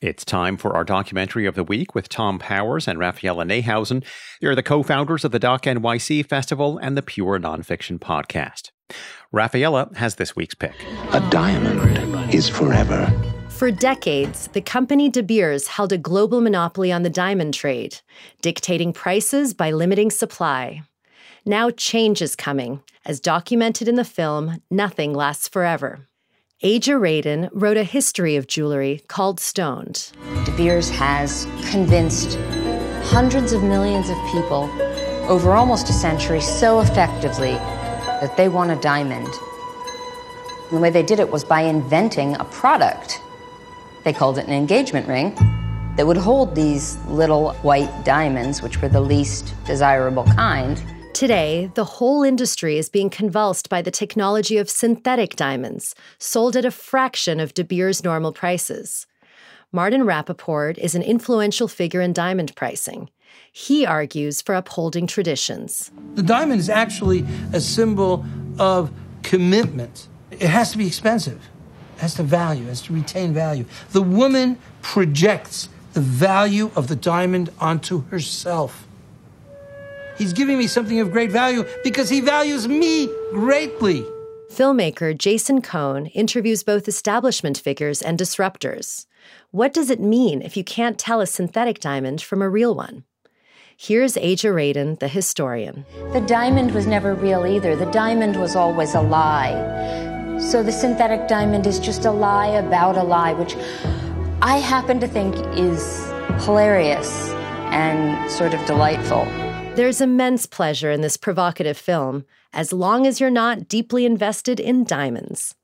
It's time for our documentary of the week with Tom Powers and Raphaela Neihausen. They're the co founders of the Doc NYC Festival and the Pure Nonfiction Podcast. Raphaela has this week's pick. A diamond is forever. For decades, the company De Beers held a global monopoly on the diamond trade, dictating prices by limiting supply. Now change is coming. As documented in the film, nothing lasts forever. Aja Raden wrote a history of jewelry called Stoned. De Beers has convinced hundreds of millions of people over almost a century so effectively that they want a diamond. And the way they did it was by inventing a product. They called it an engagement ring that would hold these little white diamonds, which were the least desirable kind. Today, the whole industry is being convulsed by the technology of synthetic diamonds, sold at a fraction of De Beers' normal prices. Martin Rapaport is an influential figure in diamond pricing. He argues for upholding traditions. The diamond is actually a symbol of commitment. It has to be expensive, it has to value, it has to retain value. The woman projects the value of the diamond onto herself. He's giving me something of great value because he values me greatly. Filmmaker Jason Kohn interviews both establishment figures and disruptors. What does it mean if you can't tell a synthetic diamond from a real one? Here's Aja Raden, the historian. The diamond was never real either. The diamond was always a lie. So the synthetic diamond is just a lie about a lie, which I happen to think is hilarious and sort of delightful. There's immense pleasure in this provocative film, as long as you're not deeply invested in diamonds.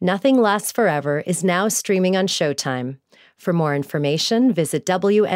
Nothing Lasts Forever is now streaming on Showtime. For more information, visit wnyc.org/docs.